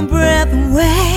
my breath away.